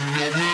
Mm-hmm.